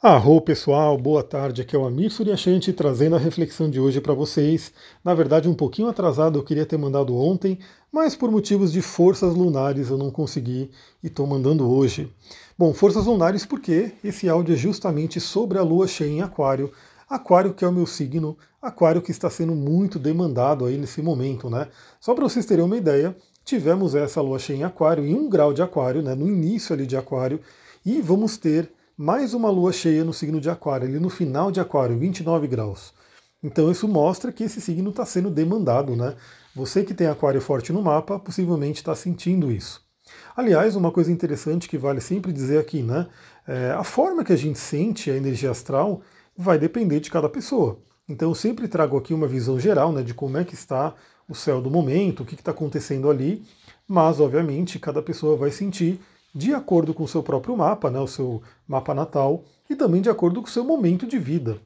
Arro pessoal, boa tarde. Aqui é o Amir Suryashanti trazendo a reflexão de hoje para vocês. Na verdade, um pouquinho atrasado, eu queria ter mandado ontem, mas por motivos de forças lunares eu não consegui e estou mandando hoje. Bom, forças lunares porque esse áudio é justamente sobre a lua cheia em Aquário. Aquário que é o meu signo, Aquário que está sendo muito demandado aí nesse momento, né? Só para vocês terem uma ideia, tivemos essa lua cheia em Aquário, em um grau de Aquário, né? No início ali de Aquário, e vamos ter mais uma lua cheia no signo de Aquário, ali no final de Aquário, 29 graus. Então isso mostra que esse signo está sendo demandado, né? Você que tem Aquário forte no mapa, possivelmente está sentindo isso. Aliás, uma coisa interessante que vale sempre dizer aqui, né? É, a forma que a gente sente a energia astral vai depender de cada pessoa. Então eu sempre trago aqui uma visão geral né, de como é que está o céu do momento, o que está acontecendo ali, mas obviamente cada pessoa vai sentir de acordo com o seu próprio mapa, né, o seu mapa natal, e também de acordo com o seu momento de vida.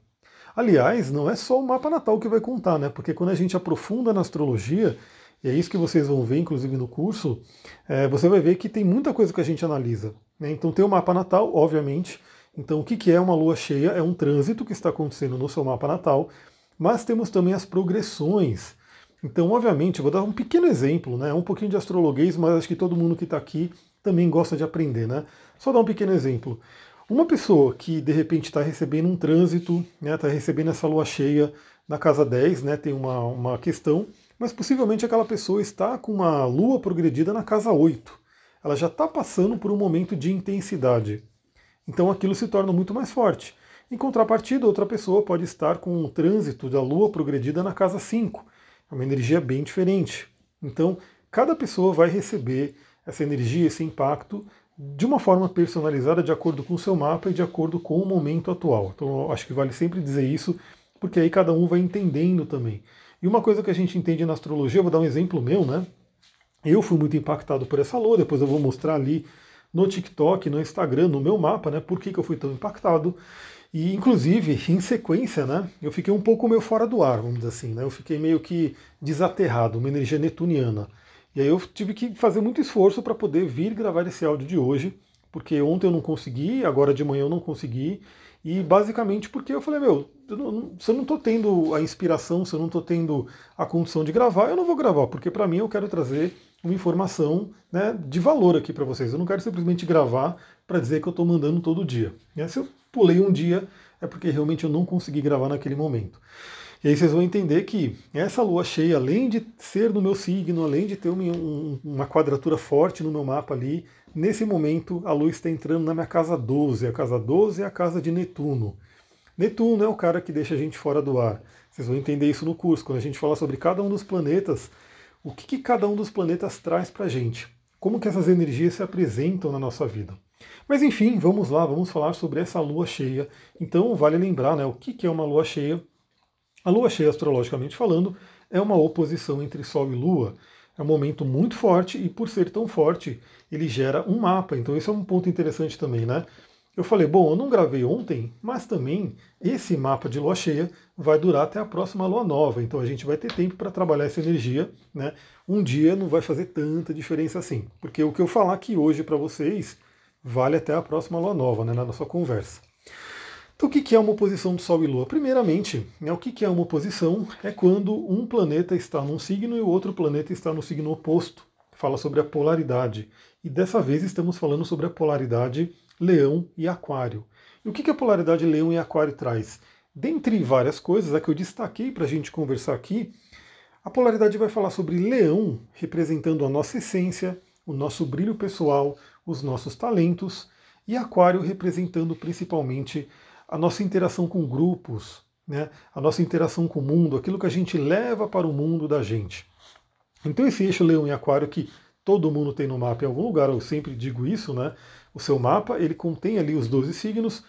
Aliás, não é só o mapa natal que vai contar, né? Porque quando a gente aprofunda na astrologia, e é isso que vocês vão ver, inclusive no curso, é, você vai ver que tem muita coisa que a gente analisa. Né? Então tem o mapa natal, obviamente. Então o que, é uma lua cheia? É um trânsito que está acontecendo no seu mapa natal, mas temos também as progressões. Então, obviamente, eu vou dar um pequeno exemplo, né? Um pouquinho de astrologuês, mas acho que todo mundo que está aqui também gosta de aprender, né? Só dar um pequeno exemplo. Uma pessoa que de repente está recebendo um trânsito, está né, tá recebendo essa lua cheia na casa 10, né, tem uma, uma questão, mas possivelmente aquela pessoa está com uma lua progredida na casa 8. Ela já está passando por um momento de intensidade. Então aquilo se torna muito mais forte. Em contrapartida, outra pessoa pode estar com um trânsito da lua progredida na casa 5. É uma energia bem diferente. Então, cada pessoa vai receber essa energia, esse impacto de uma forma personalizada de acordo com o seu mapa e de acordo com o momento atual. Então acho que vale sempre dizer isso, porque aí cada um vai entendendo também. E uma coisa que a gente entende na astrologia, vou dar um exemplo meu, né? Eu fui muito impactado por essa lua, depois eu vou mostrar ali no TikTok, no Instagram, no meu mapa, né? Por que, que eu fui tão impactado. E, inclusive, em sequência, né? Eu fiquei um pouco meio fora do ar, vamos dizer assim, né? Eu fiquei meio que desaterrado, uma energia netuniana. E aí eu tive que fazer muito esforço para poder vir gravar esse áudio de hoje, porque ontem eu não consegui, agora de manhã eu não consegui, e basicamente porque eu falei, meu, se eu não estou tendo a inspiração, se eu não estou tendo a condição de gravar, eu não vou gravar, porque para mim eu quero trazer uma informação né, de valor aqui para vocês. Eu não quero simplesmente gravar para dizer que eu estou mandando todo dia. Se eu pulei um dia, é porque realmente eu não consegui gravar naquele momento. E aí vocês vão entender que essa lua cheia, além de ser no meu signo, além de ter uma, quadratura forte no meu mapa ali, nesse momento a lua está entrando na minha casa 12. A casa 12 é a casa de Netuno. Netuno é o cara que deixa a gente fora do ar. Vocês vão entender isso no curso, quando a gente fala sobre cada um dos planetas, o que, que cada um dos planetas traz para a gente. Como que essas energias se apresentam na nossa vida. Mas enfim, vamos lá, vamos falar sobre essa lua cheia. Então vale lembrar né, o que, que é uma lua cheia a lua cheia, astrologicamente falando, é uma oposição entre Sol e Lua. É um momento muito forte e, por ser tão forte, ele gera um mapa. Então, esse é um ponto interessante também, né? Eu falei, bom, eu não gravei ontem, mas também esse mapa de lua cheia vai durar até a próxima lua nova. Então, a gente vai ter tempo para trabalhar essa energia, né? Um dia não vai fazer tanta diferença assim. Porque o que eu falar aqui hoje para vocês vale até a próxima lua nova, né? Na nossa conversa. Então, o que é uma oposição de Sol e Lua? Primeiramente, né, o que é uma oposição? É quando um planeta está num signo e o outro planeta está no signo oposto. Fala sobre a polaridade. E dessa vez estamos falando sobre a polaridade Leão e Aquário. E o que a polaridade Leão e Aquário traz? Dentre várias coisas, a que eu destaquei para a gente conversar aqui, a polaridade vai falar sobre Leão, representando a nossa essência, o nosso brilho pessoal, os nossos talentos, e Aquário representando principalmente a nossa interação com grupos, né, a nossa interação com o mundo, aquilo que a gente leva para o mundo da gente. Então esse eixo Leão e Aquário que todo mundo tem no mapa em algum lugar, eu sempre digo isso, né? O seu mapa, ele contém ali os 12 signos,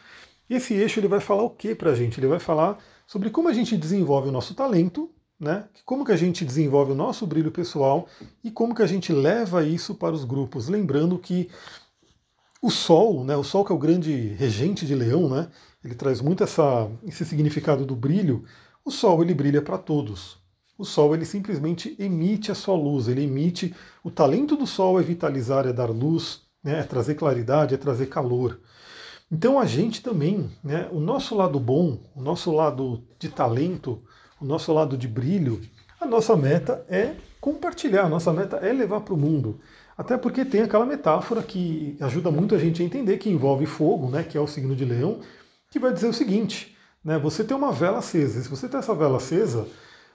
e esse eixo ele vai falar o que para a gente? Ele vai falar sobre como a gente desenvolve o nosso talento, né? Como que a gente desenvolve o nosso brilho pessoal e como que a gente leva isso para os grupos. Lembrando que o Sol, né? O Sol que é o grande regente de Leão, né? Ele traz muito essa, esse significado do brilho. O Sol ele brilha para todos. O Sol ele simplesmente emite a sua luz, ele emite. O talento do Sol é vitalizar, é dar luz, né, é trazer claridade, é trazer calor. Então a gente também, né, o nosso lado bom, o nosso lado de talento, o nosso lado de brilho, a nossa meta é compartilhar, a nossa meta é levar para o mundo. Até porque tem aquela metáfora que ajuda muito a gente a entender, que envolve fogo, né, que é o signo de leão, que vai dizer o seguinte, né, você tem uma vela acesa, se você tem essa vela acesa,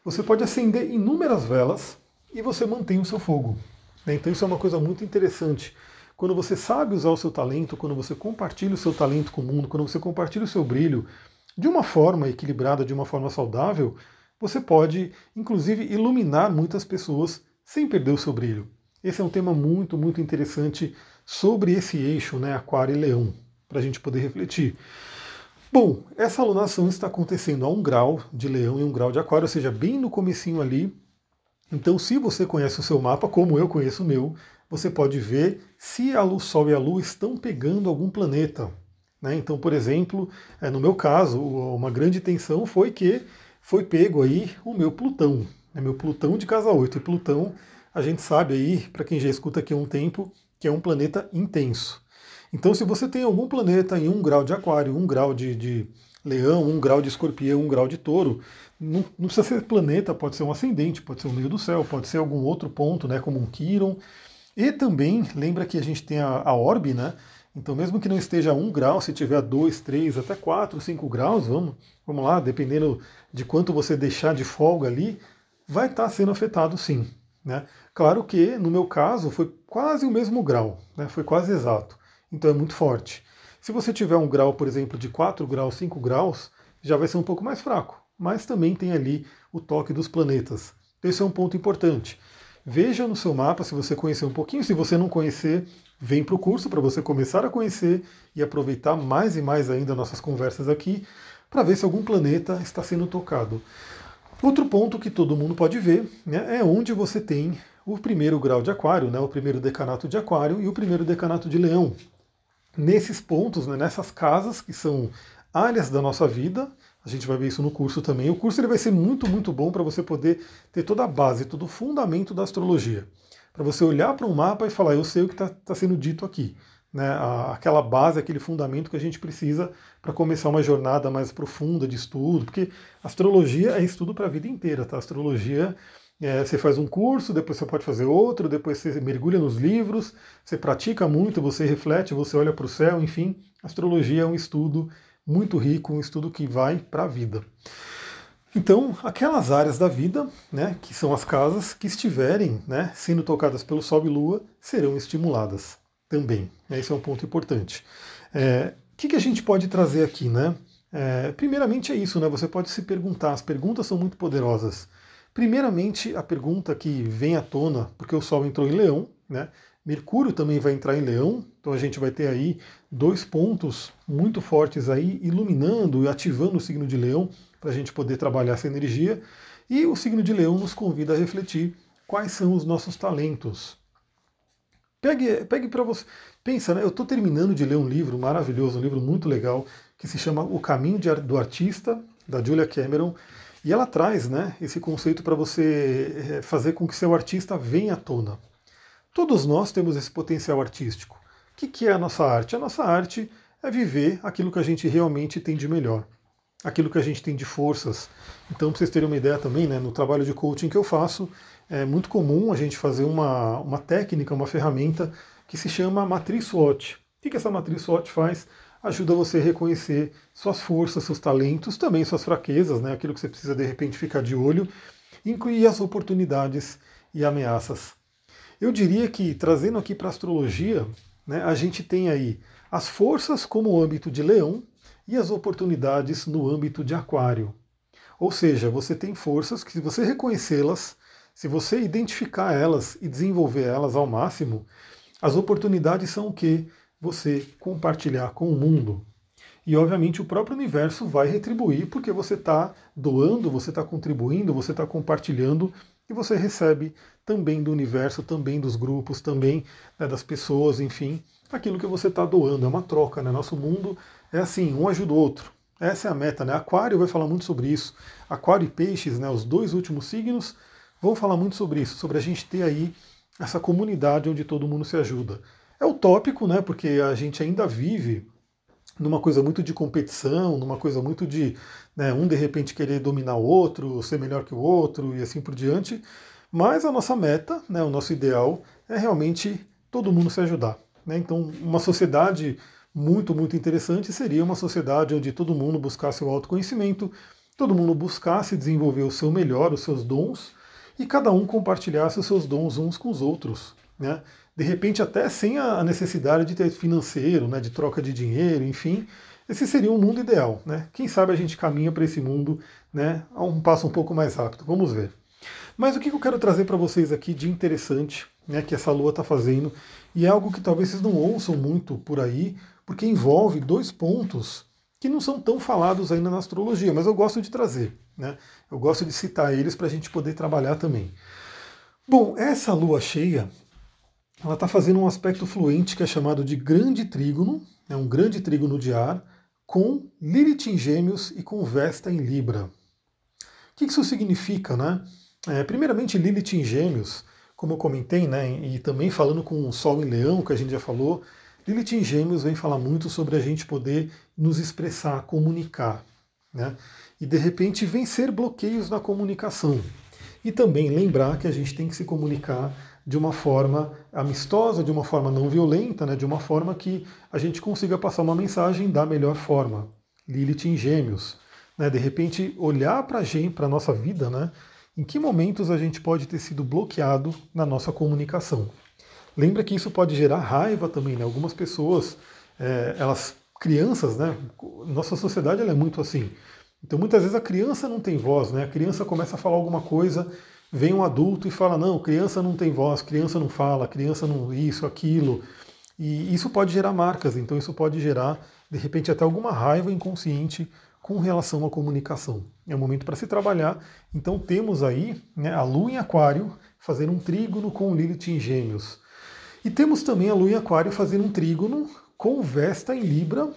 você pode acender inúmeras velas e você mantém o seu fogo. Né? Então isso é uma coisa muito interessante. Quando você sabe usar o seu talento, quando você compartilha o seu talento com o mundo, quando você compartilha o seu brilho de uma forma equilibrada, de uma forma saudável, você pode, inclusive, iluminar muitas pessoas sem perder o seu brilho. Esse é um tema muito, muito interessante sobre esse eixo, né, Aquário e Leão, para a gente poder refletir. Bom, essa alunação está acontecendo a um grau de Leão e um grau de Aquário, ou seja, bem no comecinho ali. Então, se você conhece o seu mapa, como eu conheço o meu, você pode ver se a Lua, o Sol e a Lua estão pegando algum planeta. Né? Então, por exemplo, é, no meu caso, uma grande tensão foi que foi pego aí o meu Plutão, né? meu Plutão de casa 8. E Plutão a gente sabe aí, para quem já escuta aqui há um tempo, que é um planeta intenso. Então, se você tem algum planeta em um grau de aquário, um grau de, de leão, um grau de escorpião, um grau de touro, não, não, precisa ser planeta, pode ser um ascendente, pode ser o meio do céu, pode ser algum outro ponto, né, como um Quiron. E também, lembra que a gente tem a, a orbe, né? Então, mesmo que não esteja a 1 grau, se tiver 2, 3, até 4, 5 graus, vamos, vamos lá, dependendo de quanto você deixar de folga ali, vai estar tá sendo afetado sim. Né? Claro que, no meu caso, foi quase o mesmo grau, né? foi quase exato. Então é muito forte. Se você tiver um grau, por exemplo, de 4 graus, 5 graus, já vai ser um pouco mais fraco. Mas também tem ali o toque dos planetas. Esse é um ponto importante. Veja no seu mapa se você conhecer um pouquinho. Se você não conhecer, vem para o curso para você começar a conhecer e aproveitar mais e mais ainda nossas conversas aqui para ver se algum planeta está sendo tocado. Outro ponto que todo mundo pode ver né, é onde você tem o primeiro grau de aquário, né, o primeiro decanato de aquário e o primeiro decanato de leão. Nesses pontos, né, nessas casas que são áreas da nossa vida, a gente vai ver isso no curso também. O curso ele vai ser muito, muito bom para você poder ter toda a base, todo o fundamento da astrologia. Para você olhar para um mapa e falar, eu sei o que está tá sendo dito aqui né, aquela base, aquele fundamento que a gente precisa para começar uma jornada mais profunda de estudo, porque astrologia é estudo para a vida inteira, tá? Astrologia é, você faz um curso, depois você pode fazer outro, depois você mergulha nos livros, você pratica muito, você reflete, você olha para o céu, enfim, astrologia é um estudo muito rico, um estudo que vai para a vida. Então, aquelas áreas da vida, né, que são as casas que estiverem né, sendo tocadas pelo Sol e Lua, serão estimuladas também. Né? Esse é um ponto importante. É, o que, que a gente pode trazer aqui, né? É, primeiramente é isso, né? Você pode se perguntar, as perguntas são muito poderosas. Primeiramente, a pergunta que vem à tona, porque o Sol entrou em Leão, né? Mercúrio também vai entrar em Leão, então a gente vai ter aí dois pontos muito fortes aí iluminando e ativando o signo de Leão para a gente poder trabalhar essa energia. E o signo de Leão nos convida a refletir quais são os nossos talentos, Pegue, pegue para você. Pensa, né? Eu estou terminando de ler um livro maravilhoso, um livro muito legal, que se chama O Caminho do Artista, da Julia Cameron. E ela traz né, esse conceito para você eh, fazer com que seu artista venha à tona. Todos nós temos esse potencial artístico. O que, que é a nossa arte? A nossa arte é viver aquilo que a gente realmente tem de melhor, aquilo que a gente tem de forças. Então, para vocês terem uma ideia também, né, no trabalho de coaching que eu faço, é muito comum a gente fazer uma, uma técnica, uma ferramenta que se chama matriz SWOT. O que, que essa matriz SWOT faz? Ajuda você a reconhecer suas forças, seus talentos, também suas fraquezas, né? aquilo que você precisa de repente ficar de olho, incluir as oportunidades e ameaças. Eu diria que, trazendo aqui para a astrologia, né, a gente tem aí as forças como âmbito de leão e as oportunidades no âmbito de aquário. Ou seja, você tem forças que, se você reconhecê-las, se você identificar elas e desenvolver elas ao máximo, as oportunidades são o que? Você compartilhar com o mundo. E obviamente o próprio universo vai retribuir porque você está doando, você está contribuindo, você está compartilhando e você recebe também do universo, também dos grupos, também né, das pessoas, enfim, aquilo que você está doando. É uma troca, né? Nosso mundo é assim, um ajuda o outro. Essa é a meta, né? Aquário vai falar muito sobre isso. Aquário e peixes, né? Os dois últimos signos Vamos falar muito sobre isso, sobre a gente ter aí essa comunidade onde todo mundo se ajuda. É utópico, né? Porque a gente ainda vive numa coisa muito de competição, numa coisa muito de né, um de repente querer dominar o outro, ser melhor que o outro e assim por diante. Mas a nossa meta, né, o nosso ideal é realmente todo mundo se ajudar. Né? Então, uma sociedade muito, muito interessante seria uma sociedade onde todo mundo buscasse o autoconhecimento, todo mundo buscasse desenvolver o seu melhor, os seus dons, e cada um compartilhasse os seus dons uns com os outros. Né? De repente, até sem a necessidade de ter financeiro, né, de troca de dinheiro, enfim, esse seria um mundo ideal. Né? Quem sabe a gente caminha para esse mundo né, a um passo um pouco mais rápido. Vamos ver. Mas o que eu quero trazer para vocês aqui de interessante né, que essa lua está fazendo, e é algo que talvez vocês não ouçam muito por aí, porque envolve dois pontos que não são tão falados ainda na astrologia, mas eu gosto de trazer. Né? Eu gosto de citar eles para a gente poder trabalhar também. Bom, essa lua cheia, ela está fazendo um aspecto fluente que é chamado de grande trígono, é um grande trígono de ar, com Lilith em Gêmeos e com Vesta em Libra. O que isso significa, né? É, primeiramente, Lilith em Gêmeos, como eu comentei, né, e também falando com o Sol em Leão, que a gente já falou, Lilith em Gêmeos vem falar muito sobre a gente poder nos expressar, comunicar, né? E de repente vencer bloqueios na comunicação. E também lembrar que a gente tem que se comunicar de uma forma amistosa, de uma forma não violenta, né? de uma forma que a gente consiga passar uma mensagem da melhor forma. Lilith em Gêmeos. Né? De repente, olhar para a nossa vida, né? em que momentos a gente pode ter sido bloqueado na nossa comunicação. Lembra que isso pode gerar raiva também, né? Algumas pessoas, é, elas, crianças, né? Nossa sociedade é muito assim. Então muitas vezes a criança não tem voz, né? A criança começa a falar alguma coisa, vem um adulto e fala, não, criança não tem voz, criança não fala, criança não isso, aquilo. E isso pode gerar marcas, então isso pode gerar, de repente, até alguma raiva inconsciente com relação à comunicação. É um momento para se trabalhar. Então temos aí né, a Lua em Aquário fazendo um trígono com Lilith em Gêmeos. E temos também a Lua em Aquário fazendo um trígono com Vesta em Libra.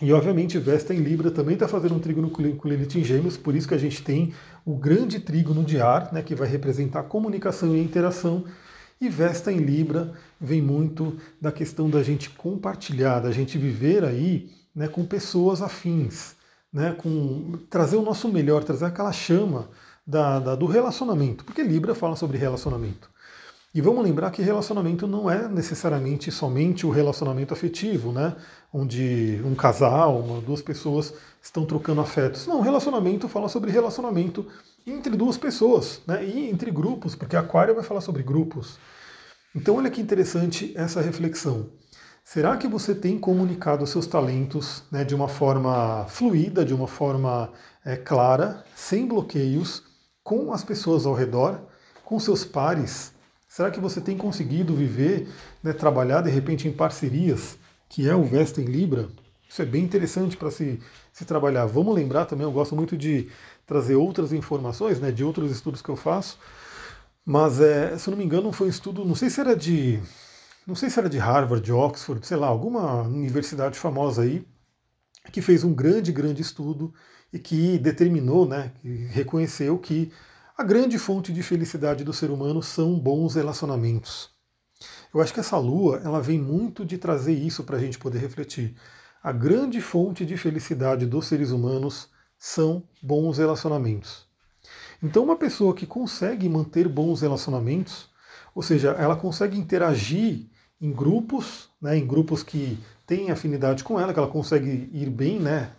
E obviamente Vesta em Libra também está fazendo um trígono com Lilith em Gêmeos, por isso que a gente tem o grande trígono de ar, né, que vai representar comunicação e interação. E Vesta em Libra vem muito da questão da gente compartilhar, da gente viver aí né, com pessoas afins, né, com trazer o nosso melhor, trazer aquela chama da, da, do relacionamento, porque Libra fala sobre relacionamento. E vamos lembrar que relacionamento não é necessariamente somente o relacionamento afetivo, né? Onde um casal, uma, duas pessoas estão trocando afetos. Não, relacionamento fala sobre relacionamento entre duas pessoas, né? E entre grupos, porque Aquário vai falar sobre grupos. Então olha que interessante essa reflexão. Será que você tem comunicado seus talentos né, de uma forma fluida, de uma forma é, clara, sem bloqueios, com as pessoas ao redor, com seus pares? Será que você tem conseguido viver, né, trabalhar de repente em parcerias, que é o Vesta em Libra? Isso é bem interessante para se, se trabalhar. Vamos lembrar também, eu gosto muito de trazer outras informações, né, de outros estudos que eu faço, mas é, se eu não me engano foi um estudo, não sei se era de, não sei se era de Harvard, de Oxford, sei lá, alguma universidade famosa aí, que fez um grande, grande estudo e que determinou, né, que reconheceu que a grande fonte de felicidade do ser humano são bons relacionamentos. Eu acho que essa lua ela vem muito de trazer isso para a gente poder refletir. A grande fonte de felicidade dos seres humanos são bons relacionamentos. Então, uma pessoa que consegue manter bons relacionamentos, ou seja, ela consegue interagir em grupos, né, em grupos que têm afinidade com ela, que ela consegue ir bem, né,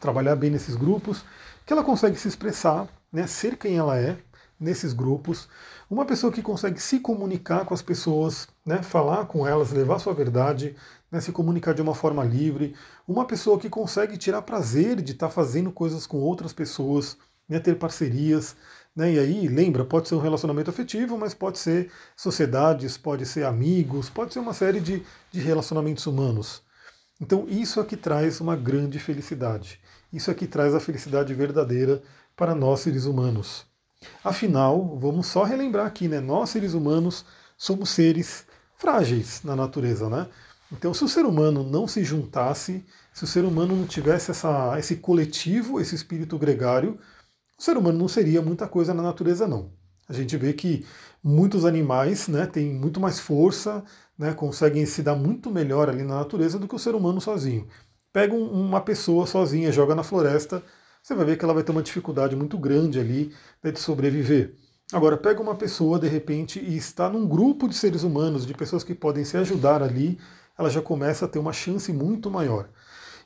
trabalhar bem nesses grupos, que ela consegue se expressar, né, ser quem ela é, nesses grupos, uma pessoa que consegue se comunicar com as pessoas, né, falar com elas, levar sua verdade, né, se comunicar de uma forma livre, uma pessoa que consegue tirar prazer de estar tá fazendo coisas com outras pessoas, né, ter parcerias, né, e aí, lembra, pode ser um relacionamento afetivo, mas pode ser sociedades, pode ser amigos, pode ser uma série de, de relacionamentos humanos. Então, isso é que traz uma grande felicidade. Isso é que traz a felicidade verdadeira para nós seres humanos. Afinal, vamos só relembrar aqui, né? Nós, seres humanos, somos seres frágeis na natureza, né? Então, se o ser humano não se juntasse, se o ser humano não tivesse essa, esse coletivo, esse espírito gregário, o ser humano não seria muita coisa na natureza, não. A gente vê que muitos animais né, têm muito mais força, né, conseguem se dar muito melhor ali na natureza do que o ser humano sozinho. Pega um, uma pessoa sozinha, joga na floresta, você vai ver que ela vai ter uma dificuldade muito grande ali né, de sobreviver. Agora, pega uma pessoa de repente e está num grupo de seres humanos, de pessoas que podem se ajudar ali, ela já começa a ter uma chance muito maior.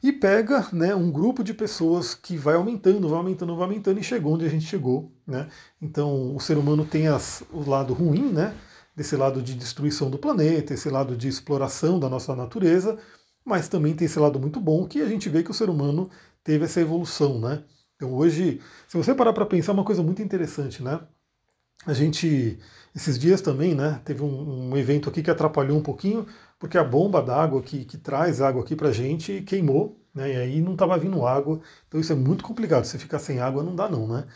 E pega né, um grupo de pessoas que vai aumentando, vai aumentando, vai aumentando e chegou onde a gente chegou. Né? Então o ser humano tem as, o lado ruim, né? desse lado de destruição do planeta, esse lado de exploração da nossa natureza, mas também tem esse lado muito bom que a gente vê que o ser humano teve essa evolução. Né? Então hoje, se você parar para pensar, é uma coisa muito interessante, né? A gente, esses dias também, né, teve um, um evento aqui que atrapalhou um pouquinho, porque a bomba d'água que, que traz água aqui pra gente queimou, né, e aí não estava vindo água, então isso é muito complicado, você ficar sem água não dá não, né.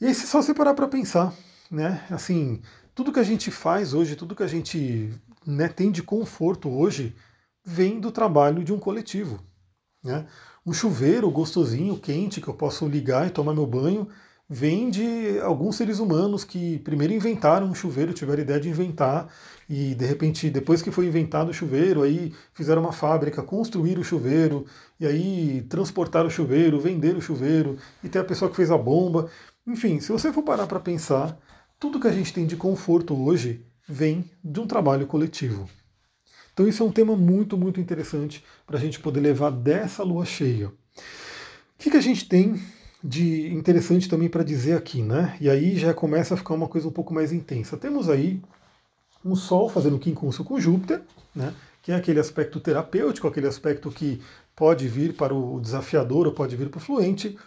E aí se só você parar para pensar, né, assim, tudo que a gente faz hoje, tudo que a gente né, tem de conforto hoje, vem do trabalho de um coletivo, né. Um chuveiro gostosinho, quente, que eu posso ligar e tomar meu banho, vem de alguns seres humanos que primeiro inventaram um chuveiro, tiveram a ideia de inventar, e de repente, depois que foi inventado o chuveiro, aí fizeram uma fábrica, construíram o chuveiro, e aí transportaram o chuveiro, venderam o chuveiro, e tem a pessoa que fez a bomba. Enfim, se você for parar para pensar, tudo que a gente tem de conforto hoje vem de um trabalho coletivo. Então isso é um tema muito, muito interessante para a gente poder levar dessa lua cheia. O que, que a gente tem de interessante também para dizer aqui, né? E aí já começa a ficar uma coisa um pouco mais intensa. Temos aí um Sol fazendo quincúncio com Júpiter, né? Que é aquele aspecto terapêutico, aquele aspecto que pode vir para o desafiador ou pode vir para o fluente.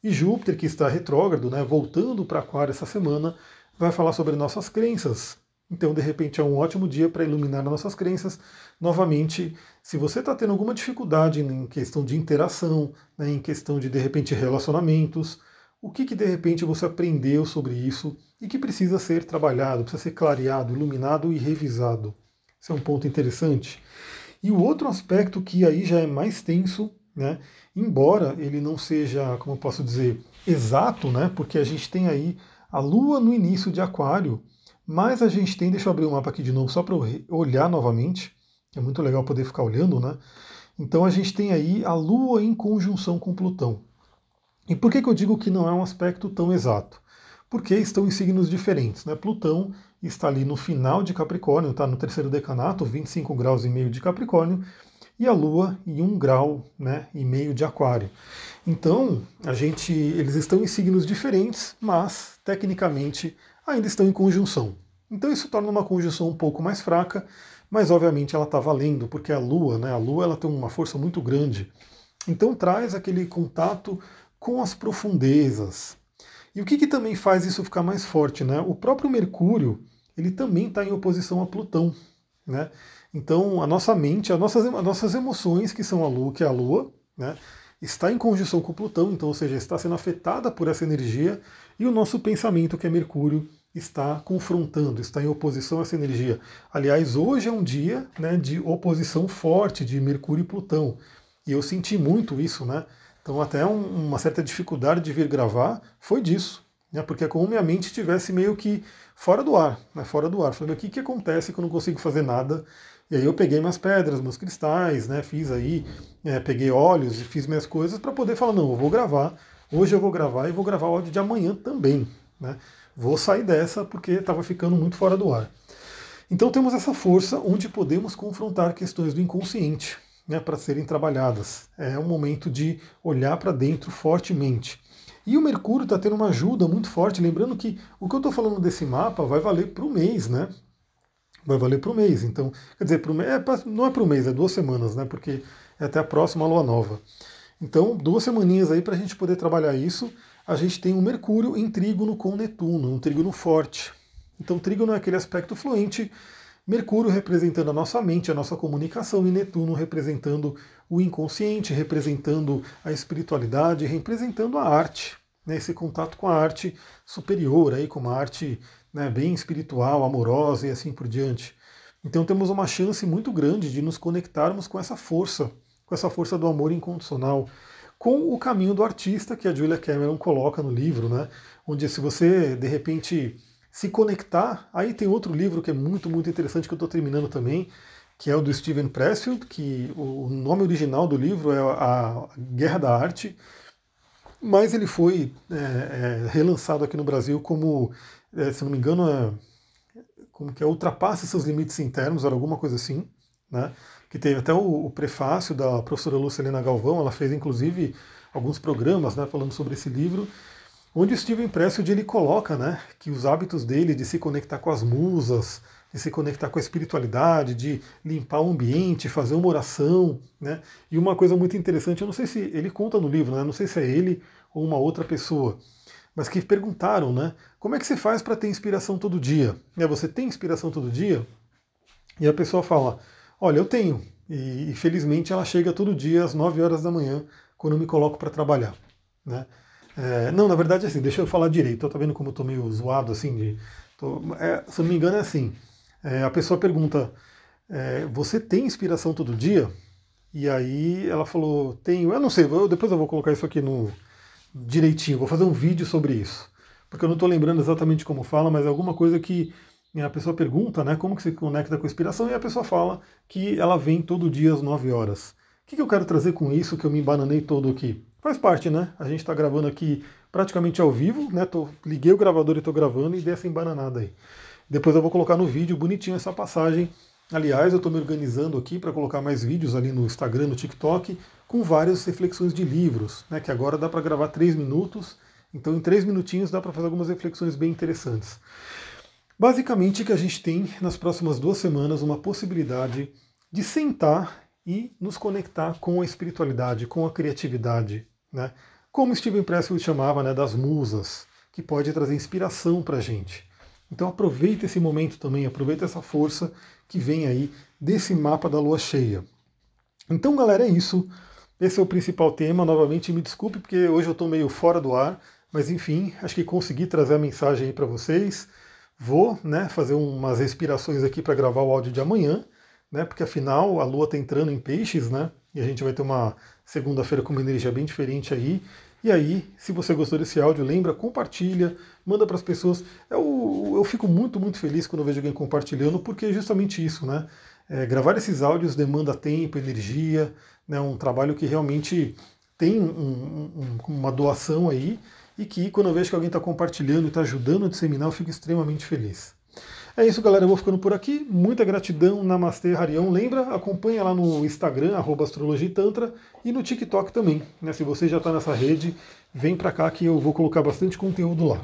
E Júpiter, que está retrógrado, né, voltando para Aquário essa semana, vai falar sobre nossas crenças, então, de repente, é um ótimo dia para iluminar nossas crenças. Novamente, se você está tendo alguma dificuldade em questão de interação, né, em questão de, de repente, relacionamentos, o que, que de repente você aprendeu sobre isso e que precisa ser trabalhado, precisa ser clareado, iluminado e revisado. Esse é um ponto interessante. E o outro aspecto que aí já é mais tenso, né, embora ele não seja, como eu posso dizer, exato, né, porque a gente tem aí a Lua no início de Aquário, mas a gente tem, deixa eu abrir o mapa aqui de novo só para olhar novamente, é muito legal poder ficar olhando, né? Então a gente tem aí a Lua em conjunção com Plutão. E por que, que eu digo que não é um aspecto tão exato? Porque estão em signos diferentes, né? Plutão está ali no final de Capricórnio, está no terceiro decanato, 25 graus e meio de Capricórnio, e a Lua em 1 grau né, e meio de Aquário. Então, a gente, eles estão em signos diferentes, mas tecnicamente ainda estão em conjunção. Então isso torna uma conjunção um pouco mais fraca, mas obviamente ela está valendo, porque a Lua, né, a Lua ela tem uma força muito grande. Então traz aquele contato com as profundezas. E o que, que também faz isso ficar mais forte? Né? O próprio Mercúrio ele também está em oposição a Plutão. Né? Então a nossa mente, as nossas, as nossas emoções, que são a Lua, que é a Lua, né, está em conjunção com Plutão, então, ou seja, está sendo afetada por essa energia, e o nosso pensamento, que é Mercúrio, está confrontando, está em oposição a essa energia. Aliás, hoje é um dia né, de oposição forte de Mercúrio e Plutão. E eu senti muito isso, né? Então até um, uma certa dificuldade de vir gravar foi disso. Né, porque é como minha mente estivesse meio que fora do ar, né, fora do ar. Falei, o que, que acontece que eu não consigo fazer nada? E aí eu peguei minhas pedras, meus cristais, né, fiz aí, é, peguei óleos e fiz minhas coisas para poder falar, não, eu vou gravar, hoje eu vou gravar e vou gravar o áudio de amanhã também. Né? vou sair dessa porque estava ficando muito fora do ar. Então temos essa força onde podemos confrontar questões do inconsciente né, para serem trabalhadas. É um momento de olhar para dentro fortemente. E o Mercúrio está tendo uma ajuda muito forte, lembrando que o que eu estou falando desse mapa vai valer para o mês, né? Vai valer para o mês. Então, quer dizer, pro, é, não é para o mês, é duas semanas, né? Porque é até a próxima lua nova. Então, duas semaninhas aí para a gente poder trabalhar isso a gente tem o Mercúrio em trígono com Netuno, um trígono forte. Então, trígono é aquele aspecto fluente, Mercúrio representando a nossa mente, a nossa comunicação, e Netuno representando o inconsciente, representando a espiritualidade, representando a arte, né, esse contato com a arte superior, aí, com uma arte né, bem espiritual, amorosa e assim por diante. Então temos uma chance muito grande de nos conectarmos com essa força, com essa força do amor incondicional, com o caminho do artista que a Julia Cameron coloca no livro, né? Onde se você de repente se conectar, aí tem outro livro que é muito, muito interessante que eu estou terminando também, que é o do Steven Pressfield, que o nome original do livro é A Guerra da Arte, mas ele foi é, é, relançado aqui no Brasil como, é, se não me engano, é, como que é, Ultrapasse seus limites internos, era alguma coisa assim, né? que teve até o, o prefácio da professora Lucilena Galvão, ela fez inclusive alguns programas né, falando sobre esse livro, onde o Steven Pressfield ele coloca né, que os hábitos dele de se conectar com as musas, de se conectar com a espiritualidade, de limpar o ambiente, fazer uma oração, né? E uma coisa muito interessante, eu não sei se ele conta no livro, né? Não sei se é ele ou uma outra pessoa, mas que perguntaram, né? Como é que você faz para ter inspiração todo dia? É, você tem inspiração todo dia? E a pessoa fala, olha, eu tenho. E, e felizmente ela chega todo dia às 9 horas da manhã, quando eu me coloco para trabalhar, né? É, não, na verdade, assim, deixa eu falar direito. Eu tô vendo como eu tô meio zoado, assim, de, tô, é, se eu não me engano, é assim. É, a pessoa pergunta: é, Você tem inspiração todo dia? E aí ela falou: Tenho. Eu não sei, eu, depois eu vou colocar isso aqui no direitinho, vou fazer um vídeo sobre isso. Porque eu não estou lembrando exatamente como fala, mas é alguma coisa que a pessoa pergunta, né? Como que se conecta com a inspiração? E a pessoa fala que ela vem todo dia às 9 horas. O que, que eu quero trazer com isso que eu me embananei todo aqui? Faz parte, né? A gente está gravando aqui praticamente ao vivo, né? Tô, liguei o gravador e estou gravando e dei essa embananada aí. Depois eu vou colocar no vídeo bonitinho essa passagem. Aliás, eu estou me organizando aqui para colocar mais vídeos ali no Instagram, no TikTok, com várias reflexões de livros, né, que agora dá para gravar três minutos. Então, em três minutinhos dá para fazer algumas reflexões bem interessantes. Basicamente, que a gente tem nas próximas duas semanas uma possibilidade de sentar e nos conectar com a espiritualidade, com a criatividade, né? Como Steven Pressfield chamava, né, das musas, que pode trazer inspiração para a gente. Então aproveita esse momento também, aproveita essa força que vem aí desse mapa da lua cheia. Então, galera, é isso. Esse é o principal tema. Novamente, me desculpe porque hoje eu estou meio fora do ar, mas enfim, acho que consegui trazer a mensagem aí para vocês. Vou né, fazer umas respirações aqui para gravar o áudio de amanhã, né, porque afinal a lua está entrando em peixes, né? E a gente vai ter uma segunda-feira com uma energia bem diferente aí. E aí, se você gostou desse áudio, lembra, compartilha, manda para as pessoas. Eu, eu fico muito, muito feliz quando eu vejo alguém compartilhando, porque é justamente isso, né? É, gravar esses áudios demanda tempo, energia, né? um trabalho que realmente tem um, um, uma doação aí, e que quando eu vejo que alguém está compartilhando e está ajudando a disseminar, eu fico extremamente feliz. É isso, galera. Eu vou ficando por aqui. Muita gratidão. Namastê, Harion. Lembra, acompanha lá no Instagram, arroba astrologitantra, e no TikTok também. Né? Se você já está nessa rede, vem para cá que eu vou colocar bastante conteúdo lá.